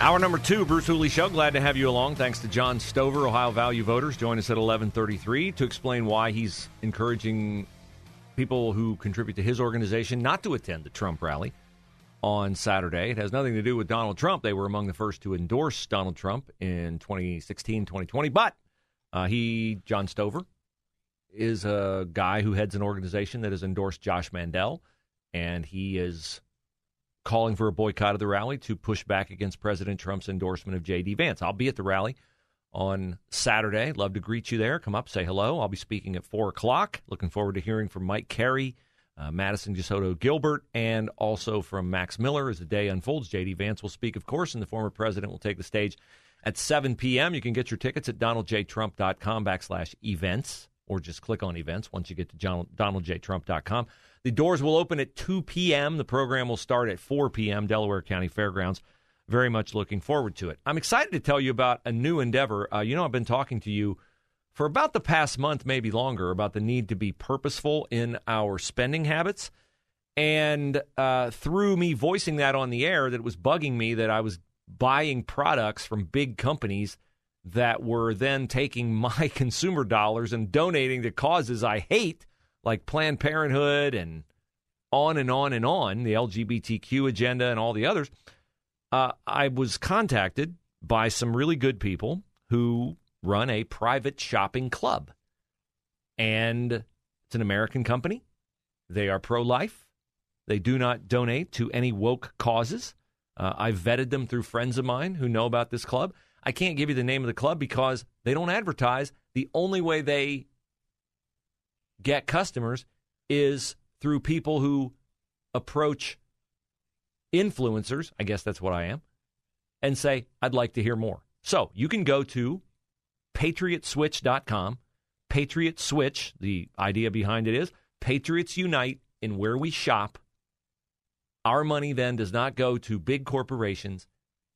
Hour number two, Bruce Hooley Show. Glad to have you along. Thanks to John Stover, Ohio Value Voters. Join us at 1133 to explain why he's encouraging people who contribute to his organization not to attend the Trump rally on Saturday. It has nothing to do with Donald Trump. They were among the first to endorse Donald Trump in 2016, 2020. But uh, he, John Stover, is a guy who heads an organization that has endorsed Josh Mandel, and he is calling for a boycott of the rally to push back against President Trump's endorsement of J.D. Vance. I'll be at the rally on Saturday. Love to greet you there. Come up, say hello. I'll be speaking at 4 o'clock. Looking forward to hearing from Mike Carey, uh, Madison Gesiotto Gilbert, and also from Max Miller as the day unfolds. J.D. Vance will speak, of course, and the former president will take the stage at 7 p.m. You can get your tickets at donaldjtrump.com backslash events or just click on events once you get to donaldjtrump.com. The doors will open at 2 p.m. The program will start at 4 p.m. Delaware County Fairgrounds. Very much looking forward to it. I'm excited to tell you about a new endeavor. Uh, you know, I've been talking to you for about the past month, maybe longer, about the need to be purposeful in our spending habits. And uh, through me voicing that on the air, that it was bugging me that I was buying products from big companies that were then taking my consumer dollars and donating to causes I hate like Planned Parenthood and on and on and on, the LGBTQ agenda and all the others, uh, I was contacted by some really good people who run a private shopping club. And it's an American company. They are pro life. They do not donate to any woke causes. Uh, I've vetted them through friends of mine who know about this club. I can't give you the name of the club because they don't advertise. The only way they get customers is through people who approach influencers, I guess that's what I am, and say, I'd like to hear more. So you can go to patriotswitch.com. Patriot Switch, the idea behind it is Patriots unite in where we shop. Our money then does not go to big corporations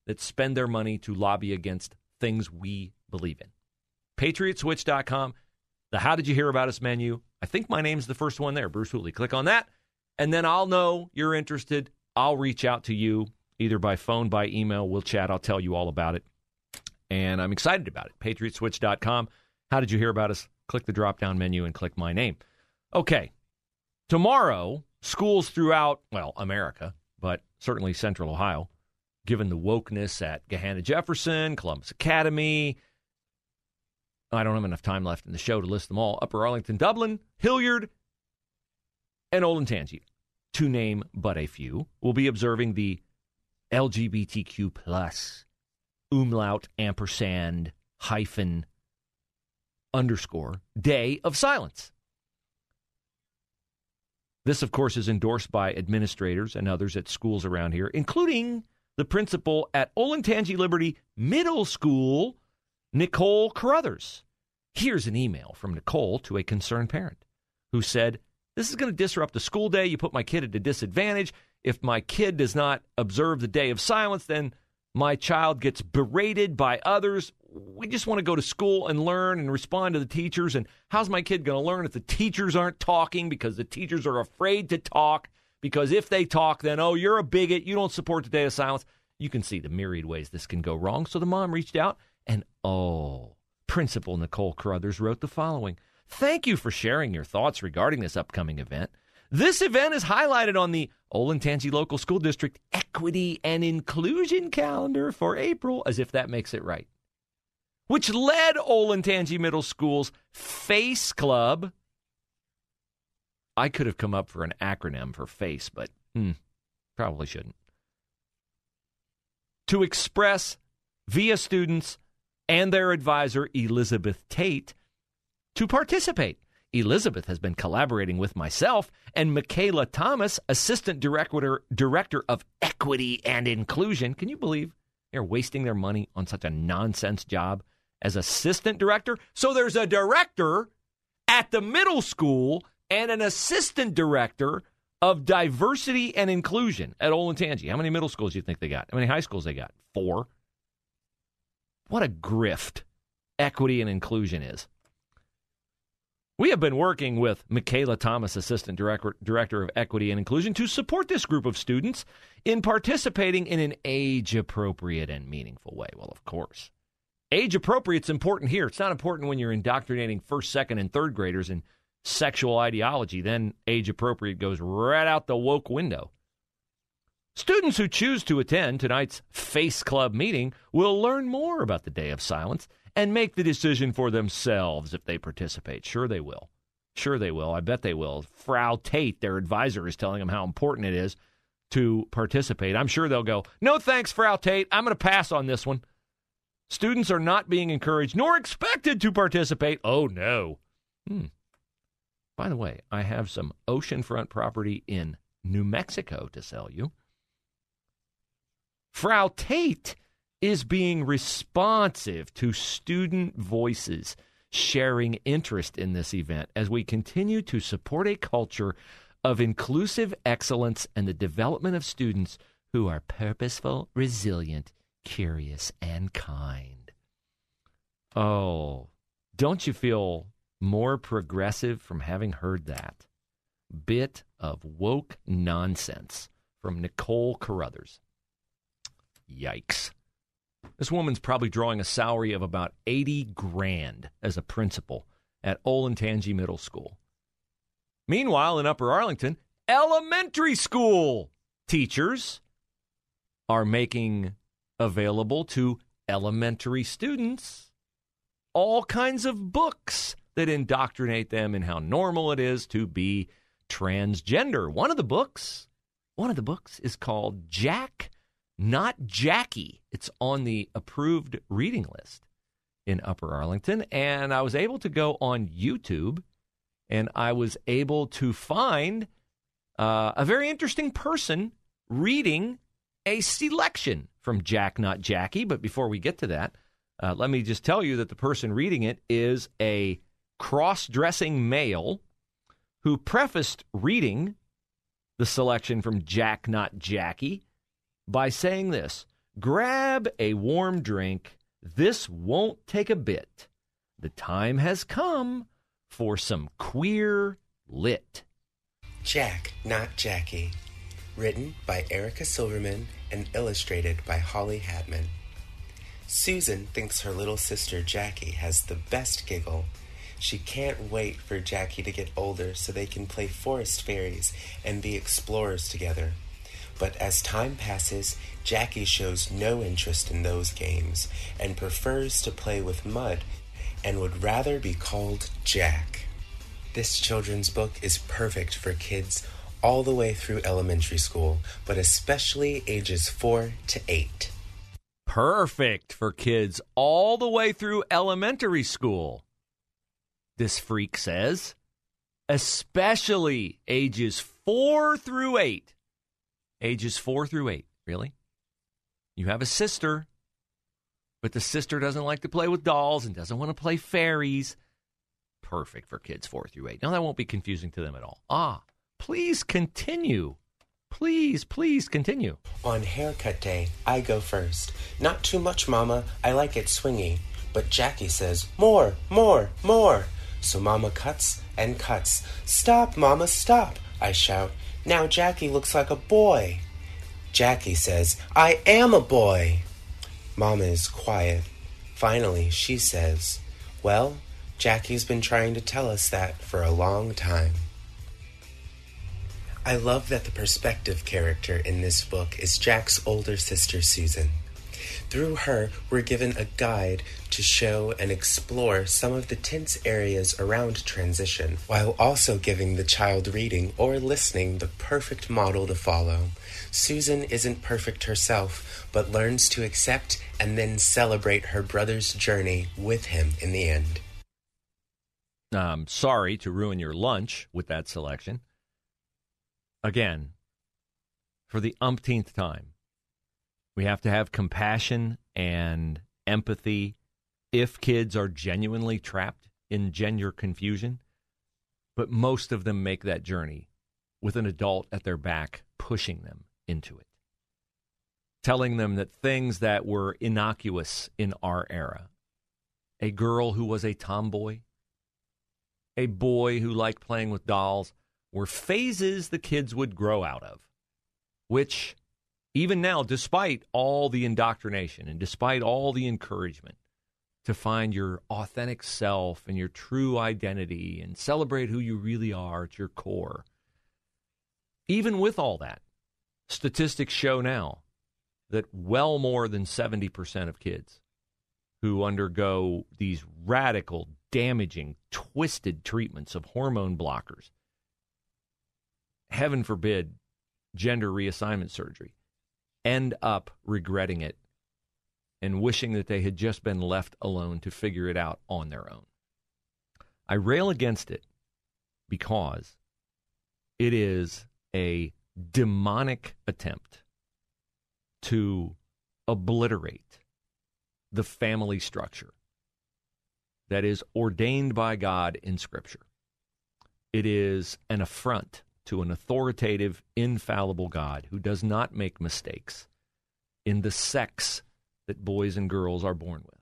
that spend their money to lobby against things we believe in. Patriotswitch.com. The How Did You Hear About Us menu I think my name's the first one there, Bruce Hooley. Click on that, and then I'll know you're interested. I'll reach out to you either by phone, by email. We'll chat. I'll tell you all about it. And I'm excited about it. PatriotSwitch.com. How did you hear about us? Click the drop down menu and click my name. Okay. Tomorrow, schools throughout, well, America, but certainly central Ohio, given the wokeness at Gahanna Jefferson, Columbus Academy, I don't have enough time left in the show to list them all. Upper Arlington, Dublin, Hilliard, and Olentangy, to name but a few, will be observing the LGBTQ plus umlaut ampersand hyphen underscore day of silence. This, of course, is endorsed by administrators and others at schools around here, including the principal at Olentangy Liberty Middle School, Nicole Carruthers. Here's an email from Nicole to a concerned parent who said, This is going to disrupt the school day. You put my kid at a disadvantage. If my kid does not observe the day of silence, then my child gets berated by others. We just want to go to school and learn and respond to the teachers. And how's my kid going to learn if the teachers aren't talking because the teachers are afraid to talk? Because if they talk, then, oh, you're a bigot. You don't support the day of silence. You can see the myriad ways this can go wrong. So the mom reached out and oh, Principal Nicole Carruthers wrote the following Thank you for sharing your thoughts regarding this upcoming event. This event is highlighted on the Olentangy Local School District Equity and Inclusion Calendar for April, as if that makes it right. which led Olentangy Middle School's FACE Club. I could have come up for an acronym for FACE, but hmm, probably shouldn't. To express via students and their advisor, Elizabeth Tate, to participate. Elizabeth has been collaborating with myself and Michaela Thomas, Assistant Director, Director of Equity and Inclusion. Can you believe they're wasting their money on such a nonsense job as Assistant Director? So there's a director at the middle school and an Assistant Director of Diversity and Inclusion at Olentangy. How many middle schools do you think they got? How many high schools they got? Four. What a grift equity and inclusion is. We have been working with Michaela Thomas, Assistant Director, Director of Equity and Inclusion, to support this group of students in participating in an age appropriate and meaningful way. Well, of course. Age appropriate is important here. It's not important when you're indoctrinating first, second, and third graders in sexual ideology. Then age appropriate goes right out the woke window. Students who choose to attend tonight's Face Club meeting will learn more about the Day of Silence and make the decision for themselves if they participate. Sure, they will. Sure, they will. I bet they will. Frau Tate, their advisor, is telling them how important it is to participate. I'm sure they'll go, No thanks, Frau Tate. I'm going to pass on this one. Students are not being encouraged nor expected to participate. Oh, no. Hmm. By the way, I have some oceanfront property in New Mexico to sell you. Frau Tate is being responsive to student voices sharing interest in this event as we continue to support a culture of inclusive excellence and the development of students who are purposeful, resilient, curious, and kind. Oh, don't you feel more progressive from having heard that? Bit of woke nonsense from Nicole Carruthers. Yikes. This woman's probably drawing a salary of about 80 grand as a principal at Olentangy Middle School. Meanwhile, in Upper Arlington, elementary school teachers are making available to elementary students all kinds of books that indoctrinate them in how normal it is to be transgender. One of the books, one of the books is called Jack not Jackie. It's on the approved reading list in Upper Arlington. And I was able to go on YouTube and I was able to find uh, a very interesting person reading a selection from Jack Not Jackie. But before we get to that, uh, let me just tell you that the person reading it is a cross dressing male who prefaced reading the selection from Jack Not Jackie by saying this grab a warm drink. This won't take a bit. The time has come for some queer lit. Jack, Not Jackie. Written by Erica Silverman and illustrated by Holly Hatam. Susan thinks her little sister Jackie has the best giggle. She can't wait for Jackie to get older so they can play forest fairies and be explorers together. But as time passes, Jackie shows no interest in those games and prefers to play with mud and would rather be called Jack. This children's book is perfect for kids all the way through elementary school, but especially ages 4 to 8. Perfect for kids all the way through elementary school. This freak says, especially ages 4 through 8 ages four through eight. Really? You have a sister, but the sister doesn't like to play with dolls and doesn't want to play fairies. Perfect for kids four through eight. Now, that won't be confusing to them at all. Ah, please continue. Please, please continue. On haircut day, I go first. Not too much, Mama. I like it swingy. But Jackie says, More, more, more. So Mama cuts and cuts. Stop, Mama, stop, I shout. Now Jackie looks like a boy. Jackie says, I am a boy. Mama is quiet. Finally, she says, Well, Jackie's been trying to tell us that for a long time. I love that the perspective character in this book is Jack's older sister, Susan. Through her, we're given a guide to show and explore some of the tense areas around transition, while also giving the child reading or listening the perfect model to follow. Susan isn't perfect herself, but learns to accept and then celebrate her brother's journey with him in the end. I'm sorry to ruin your lunch with that selection. Again, for the umpteenth time, we have to have compassion and empathy if kids are genuinely trapped in gender confusion. But most of them make that journey with an adult at their back pushing them into it, telling them that things that were innocuous in our era, a girl who was a tomboy, a boy who liked playing with dolls, were phases the kids would grow out of, which even now, despite all the indoctrination and despite all the encouragement to find your authentic self and your true identity and celebrate who you really are at your core, even with all that, statistics show now that well more than 70% of kids who undergo these radical, damaging, twisted treatments of hormone blockers, heaven forbid, gender reassignment surgery, end up regretting it and wishing that they had just been left alone to figure it out on their own. I rail against it because it is a demonic attempt to obliterate the family structure that is ordained by God in Scripture. It is an affront to an authoritative, infallible God who does not make mistakes in the sex that boys and girls are born with.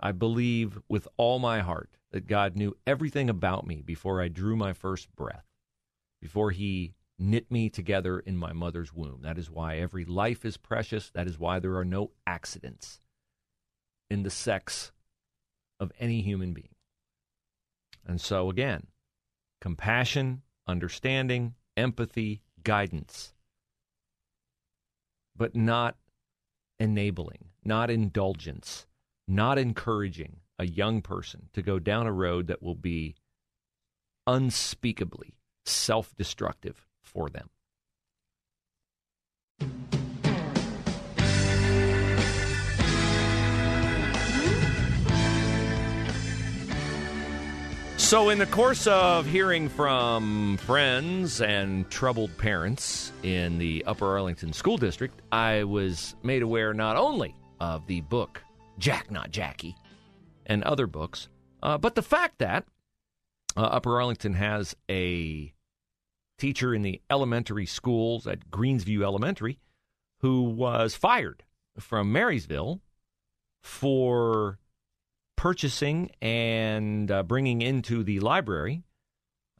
I believe with all my heart that God knew everything about me before I drew my first breath, before He knit me together in my mother's womb. That is why every life is precious. That is why there are no accidents in the sex of any human being. And so, again, compassion understanding, empathy, guidance, but not enabling, not indulgence, not encouraging a young person to go down a road that will be unspeakably self destructive for them. So, in the course of hearing from friends and troubled parents in the Upper Arlington School District, I was made aware not only of the book Jack Not Jackie and other books, uh, but the fact that uh, Upper Arlington has a teacher in the elementary schools at Greensview Elementary who was fired from Marysville for purchasing and uh, bringing into the library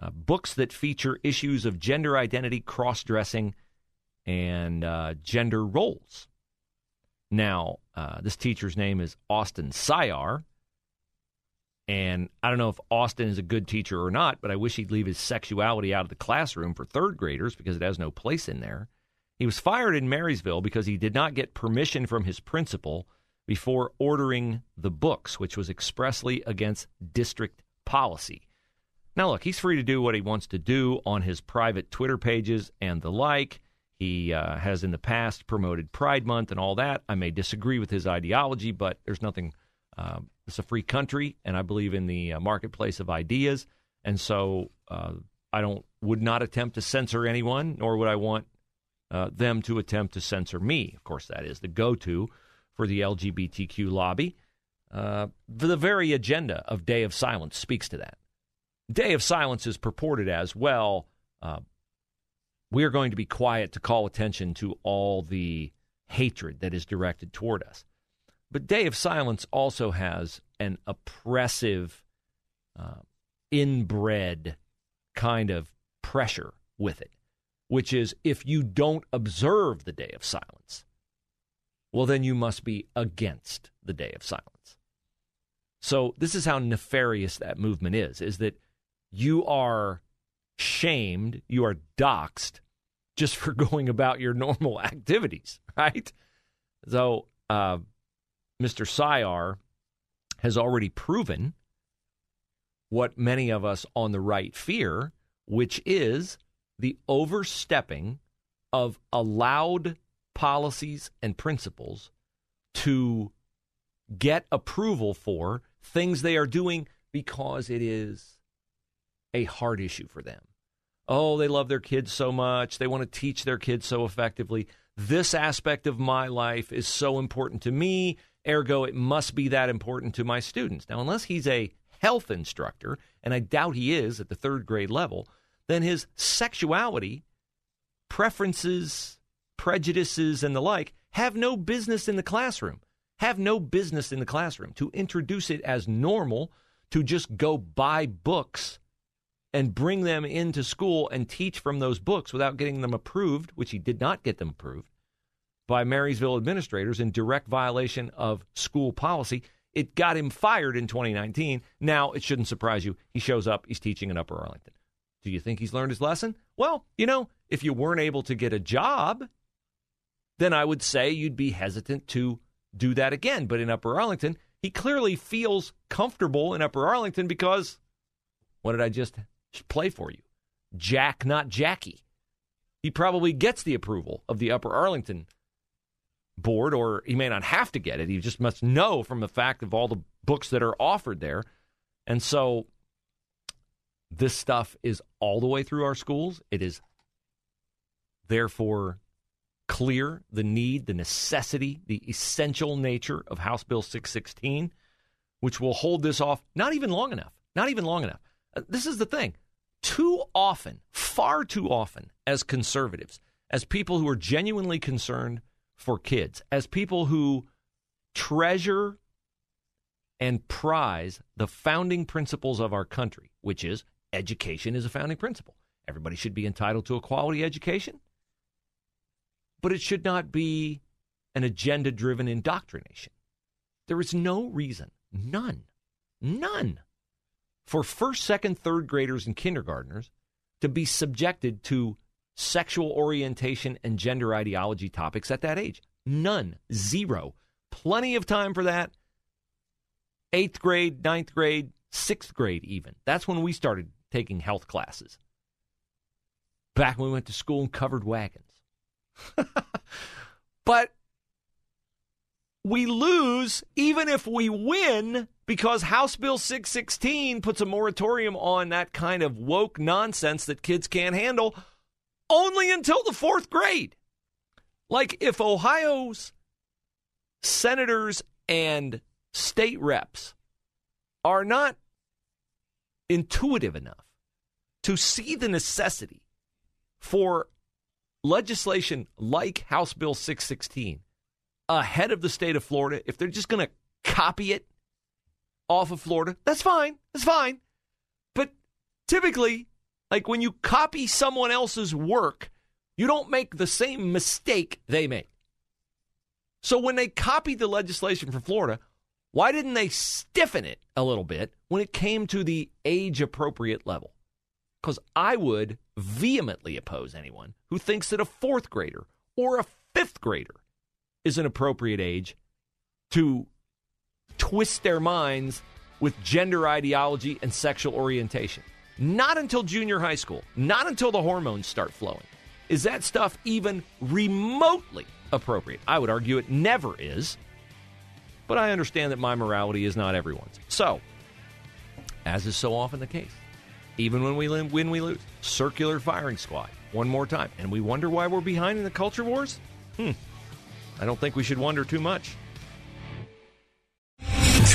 uh, books that feature issues of gender identity, cross dressing, and uh, gender roles. Now, uh, this teacher's name is Austin Sayar. And I don't know if Austin is a good teacher or not, but I wish he'd leave his sexuality out of the classroom for third graders because it has no place in there. He was fired in Marysville because he did not get permission from his principal before ordering the books, which was expressly against district policy. Now, look, he's free to do what he wants to do on his private Twitter pages and the like. He uh, has in the past promoted Pride Month and all that. I may disagree with his ideology, but there's nothing. Uh, it's a free country, and I believe in the uh, marketplace of ideas. And so uh, I don't would not attempt to censor anyone, nor would I want uh, them to attempt to censor me. Of course, that is the go-to for the LGBTQ lobby. Uh, the very agenda of Day of Silence speaks to that. Day of Silence is purported as well. Uh, we are going to be quiet to call attention to all the hatred that is directed toward us. But Day of Silence also has an oppressive, uh, inbred kind of pressure with it, which is if you don't observe the Day of Silence, well, then you must be against the day of silence. So this is how nefarious that movement is, is that you are shamed, you are doxxed just for going about your normal activities, right? Though uh, Mr. Syar has already proven what many of us on the right fear, which is the overstepping of allowed policies and principles to get approval for things they are doing because it is a hard issue for them. Oh, they love their kids so much. They want to teach their kids so effectively. This aspect of my life is so important to me. Ergo, it must be that important to my students. Now, unless he's a health instructor, and I doubt he is at the third grade level, then his sexuality, preferences, prejudices, and the like have no business in the classroom. Have no business in the classroom. To introduce it as normal, to just go buy books and bring them into school and teach from those books without getting them approved, which he did not get them approved by Marysville administrators in direct violation of school policy. It got him fired in 2019. Now, it shouldn't surprise you. He shows up, he's teaching in Upper Arlington. Do you think he's learned his lesson? Well, you know, if you weren't able to get a job, then I would say you'd be hesitant to do that again. But in Upper Arlington, he clearly feels comfortable in Upper Arlington because what did I just play for you? Jack, not Jackie. He probably gets the approval of the Upper Arlington board, or he may not have to get it. He just must know from the fact of all the books that are offered there. And so this stuff is all the way through our schools. It is therefore clear the need, the necessity, the essential nature of House Bill 616, which will hold this off not even long enough. Not even long enough. Uh, this is the thing. Too often, far too often, as conservatives, as people who are genuinely concerned for kids, as people who treasure and prize the founding principles of our country, which is education is a founding principle. Everybody should be entitled to a quality education, but it should not be an agenda driven indoctrination. There is no reason, none, none, for first, second, third graders and kindergartners to be subjected to sexual orientation and gender ideology topics at that age. None. Zero. Plenty of time for that. Eighth grade, ninth grade, sixth grade, even. That's when we started taking health classes. Back when we went to school in covered wagons. but we lose even if we win because House Bill 616 puts a moratorium on that kind of woke nonsense that kids can't handle only until the fourth grade. Like if Ohio's senators and state reps are not intuitive enough to see the necessity for legislation like House Bill 616 ahead of the state of Florida, if they're just going to copy it off of Florida, that's fine. That's fine. But typically, like when you copy someone else's work, you don't make the same mistake they make. So when they copied the legislation for Florida, why didn't they stiffen it a little bit when it came to the age appropriate level? Because I would vehemently oppose anyone who thinks that a fourth grader or a fifth grader is an appropriate age to twist their minds with gender ideology and sexual orientation. Not until junior high school, not until the hormones start flowing, is that stuff even remotely appropriate. I would argue it never is, but I understand that my morality is not everyone's. So, as is so often the case, even when we win, we lose. Circular firing squad, one more time. And we wonder why we're behind in the culture wars? Hmm. I don't think we should wonder too much.